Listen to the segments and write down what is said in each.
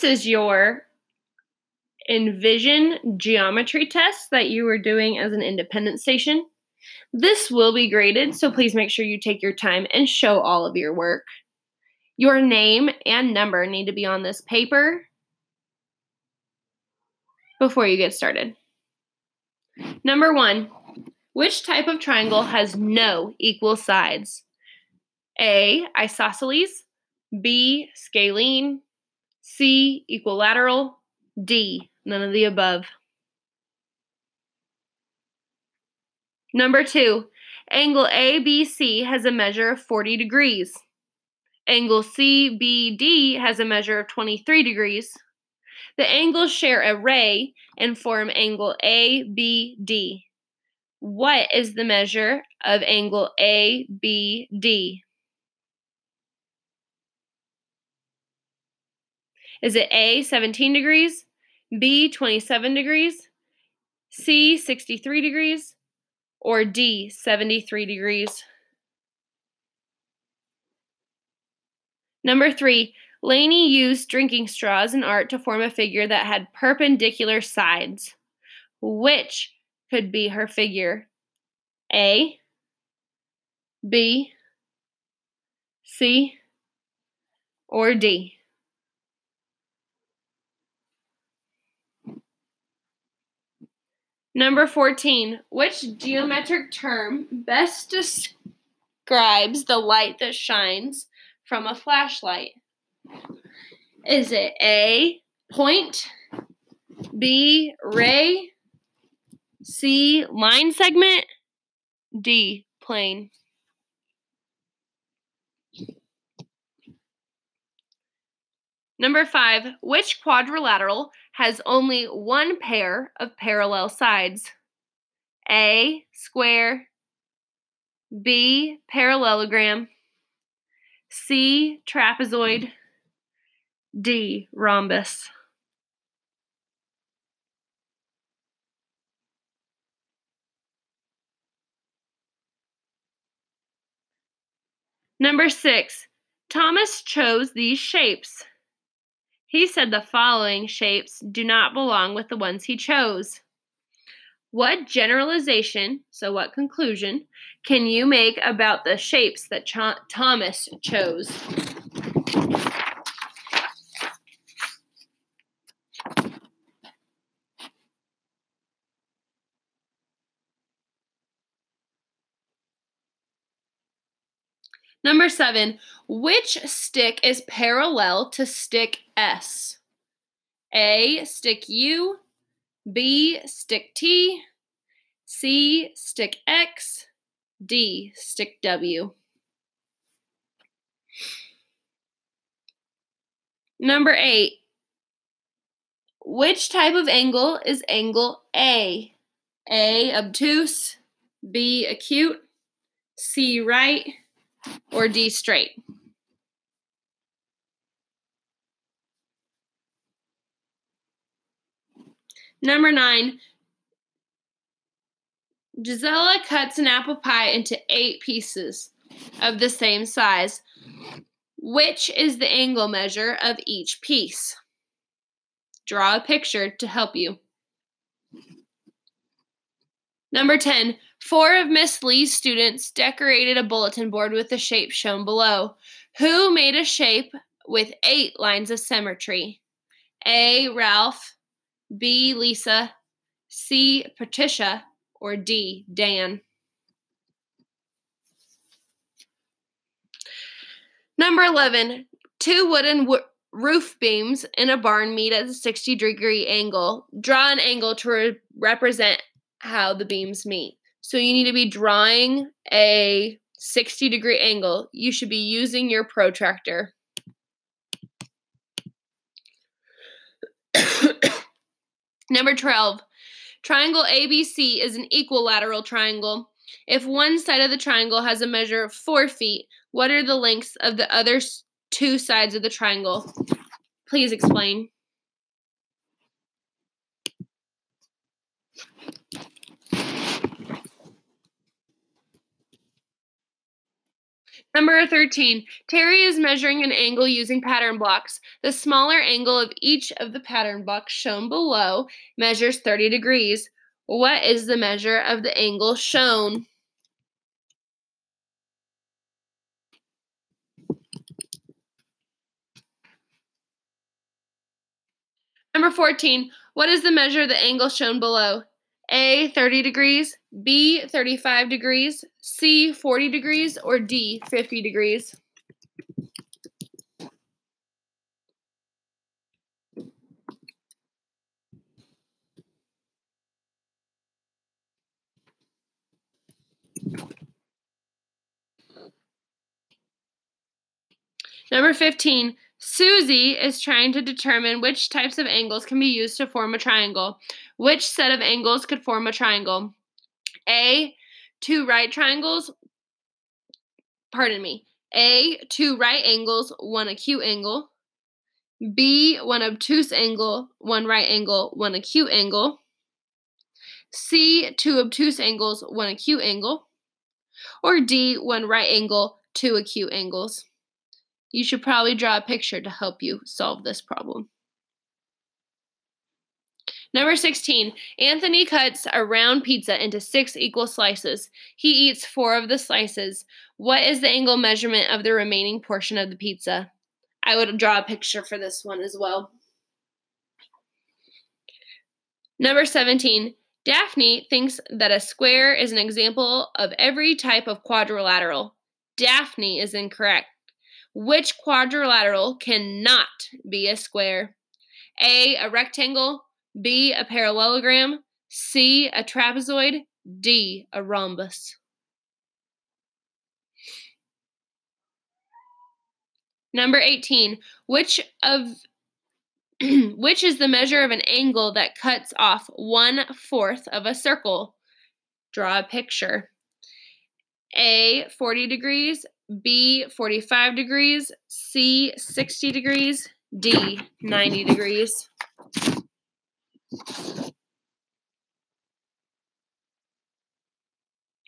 this is your Envision geometry test that you were doing as an independent station. This will be graded, so please make sure you take your time and show all of your work. Your name and number need to be on this paper before you get started. Number one, which type of triangle has no equal sides? A. Isosceles, B. Scalene, C. Equilateral, D. None of the above. Number two, angle ABC has a measure of 40 degrees. Angle CBD has a measure of 23 degrees. The angles share a ray and form angle ABD. What is the measure of angle ABD? Is it A, 17 degrees, B, 27 degrees, C, 63 degrees, or D, 73 degrees? Number three, Laney used drinking straws in art to form a figure that had perpendicular sides. Which could be her figure? A, B, C, or D? Number 14. Which geometric term best describes the light that shines from a flashlight? Is it A, point, B, ray, C, line segment, D, plane? Number five, which quadrilateral has only one pair of parallel sides? A, square, B, parallelogram, C, trapezoid, D, rhombus. Number six, Thomas chose these shapes. He said the following shapes do not belong with the ones he chose. What generalization, so what conclusion, can you make about the shapes that Ch- Thomas chose? Number seven, which stick is parallel to stick S? A, stick U, B, stick T, C, stick X, D, stick W. Number eight, which type of angle is angle A? A, obtuse, B, acute, C, right, or D straight? Number nine, Gisela cuts an apple pie into eight pieces of the same size. Which is the angle measure of each piece? Draw a picture to help you. Number 10, Four of Miss Lee's students decorated a bulletin board with the shape shown below. Who made a shape with eight lines of symmetry? A. Ralph, B. Lisa, C. Patricia, or D. Dan? Number 11. Two wooden w- roof beams in a barn meet at a 60 degree angle. Draw an angle to re- represent how the beams meet. So you need to be drawing a 60 degree angle. You should be using your protractor. Number 12. Triangle ABC is an equilateral triangle. If one side of the triangle has a measure of 4 feet, what are the lengths of the other two sides of the triangle? Please explain. Number 13. Terry is measuring an angle using pattern blocks. The smaller angle of each of the pattern blocks shown below measures 30 degrees. What is the measure of the angle shown? Number 14. What is the measure of the angle shown below? A 30 degrees, B 35 degrees, C 40 degrees, or D 50 degrees? Number 15. Susie is trying to determine which types of angles can be used to form a triangle. Which set of angles could form a triangle? A, two right triangles. Pardon me. A, two right angles, one acute angle. B, one obtuse angle, one right angle, one acute angle. C, two obtuse angles, one acute angle. Or D, one right angle, two acute angles. You should probably draw a picture to help you solve this problem. Number 16. Anthony cuts a round pizza into six equal slices. He eats four of the slices. What is the angle measurement of the remaining portion of the pizza? I would draw a picture for this one as well. Number 17. Daphne thinks that a square is an example of every type of quadrilateral. Daphne is incorrect. Which quadrilateral cannot be a square? A. A rectangle. B. A parallelogram. C. A trapezoid. D. A rhombus. Number 18. Which of which is the measure of an angle that cuts off one fourth of a circle? Draw a picture. A 40 degrees, B 45 degrees, C 60 degrees, D 90 degrees.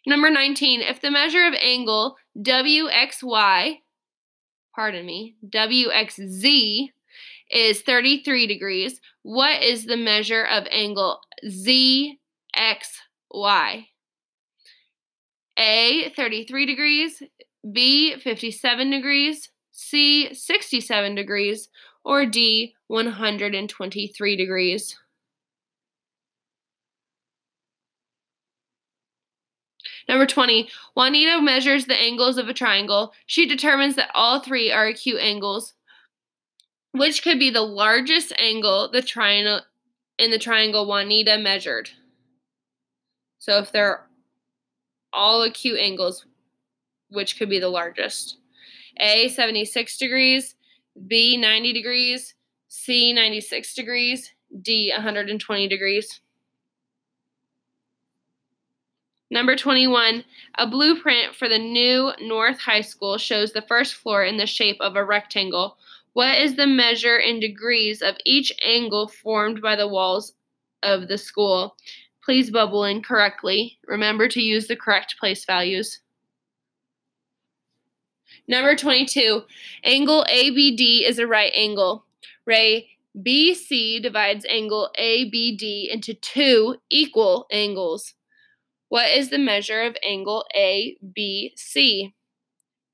Number 19, if the measure of angle WXY, pardon me, WXZ is 33 degrees, what is the measure of angle ZXY? A 33 degrees, B 57 degrees, C 67 degrees, or D 123 degrees. Number 20, Juanita measures the angles of a triangle. She determines that all three are acute angles. Which could be the largest angle the triangle in the triangle Juanita measured? So if they're all acute angles, which could be the largest? A 76 degrees, B 90 degrees, C 96 degrees, D 120 degrees. Number 21, a blueprint for the new North High School shows the first floor in the shape of a rectangle. What is the measure in degrees of each angle formed by the walls of the school? Please bubble in correctly. Remember to use the correct place values. Number 22, angle ABD is a right angle. Ray BC divides angle ABD into two equal angles. What is the measure of angle ABC?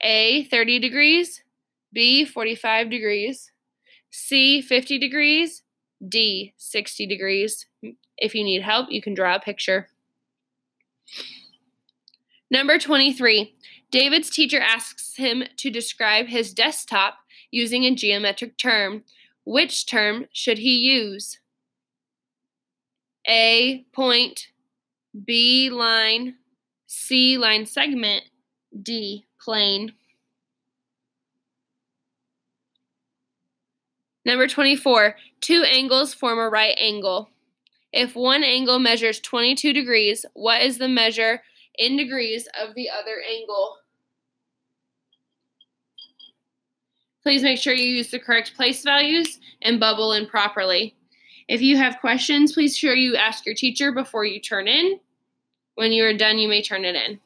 A 30 degrees, B 45 degrees, C 50 degrees, D 60 degrees. If you need help, you can draw a picture. Number 23. David's teacher asks him to describe his desktop using a geometric term. Which term should he use? A point, B line, C line segment, D plane. Number 24, two angles form a right angle. If one angle measures 22 degrees, what is the measure in degrees of the other angle? Please make sure you use the correct place values and bubble in properly. If you have questions, please sure you ask your teacher before you turn in. When you are done, you may turn it in.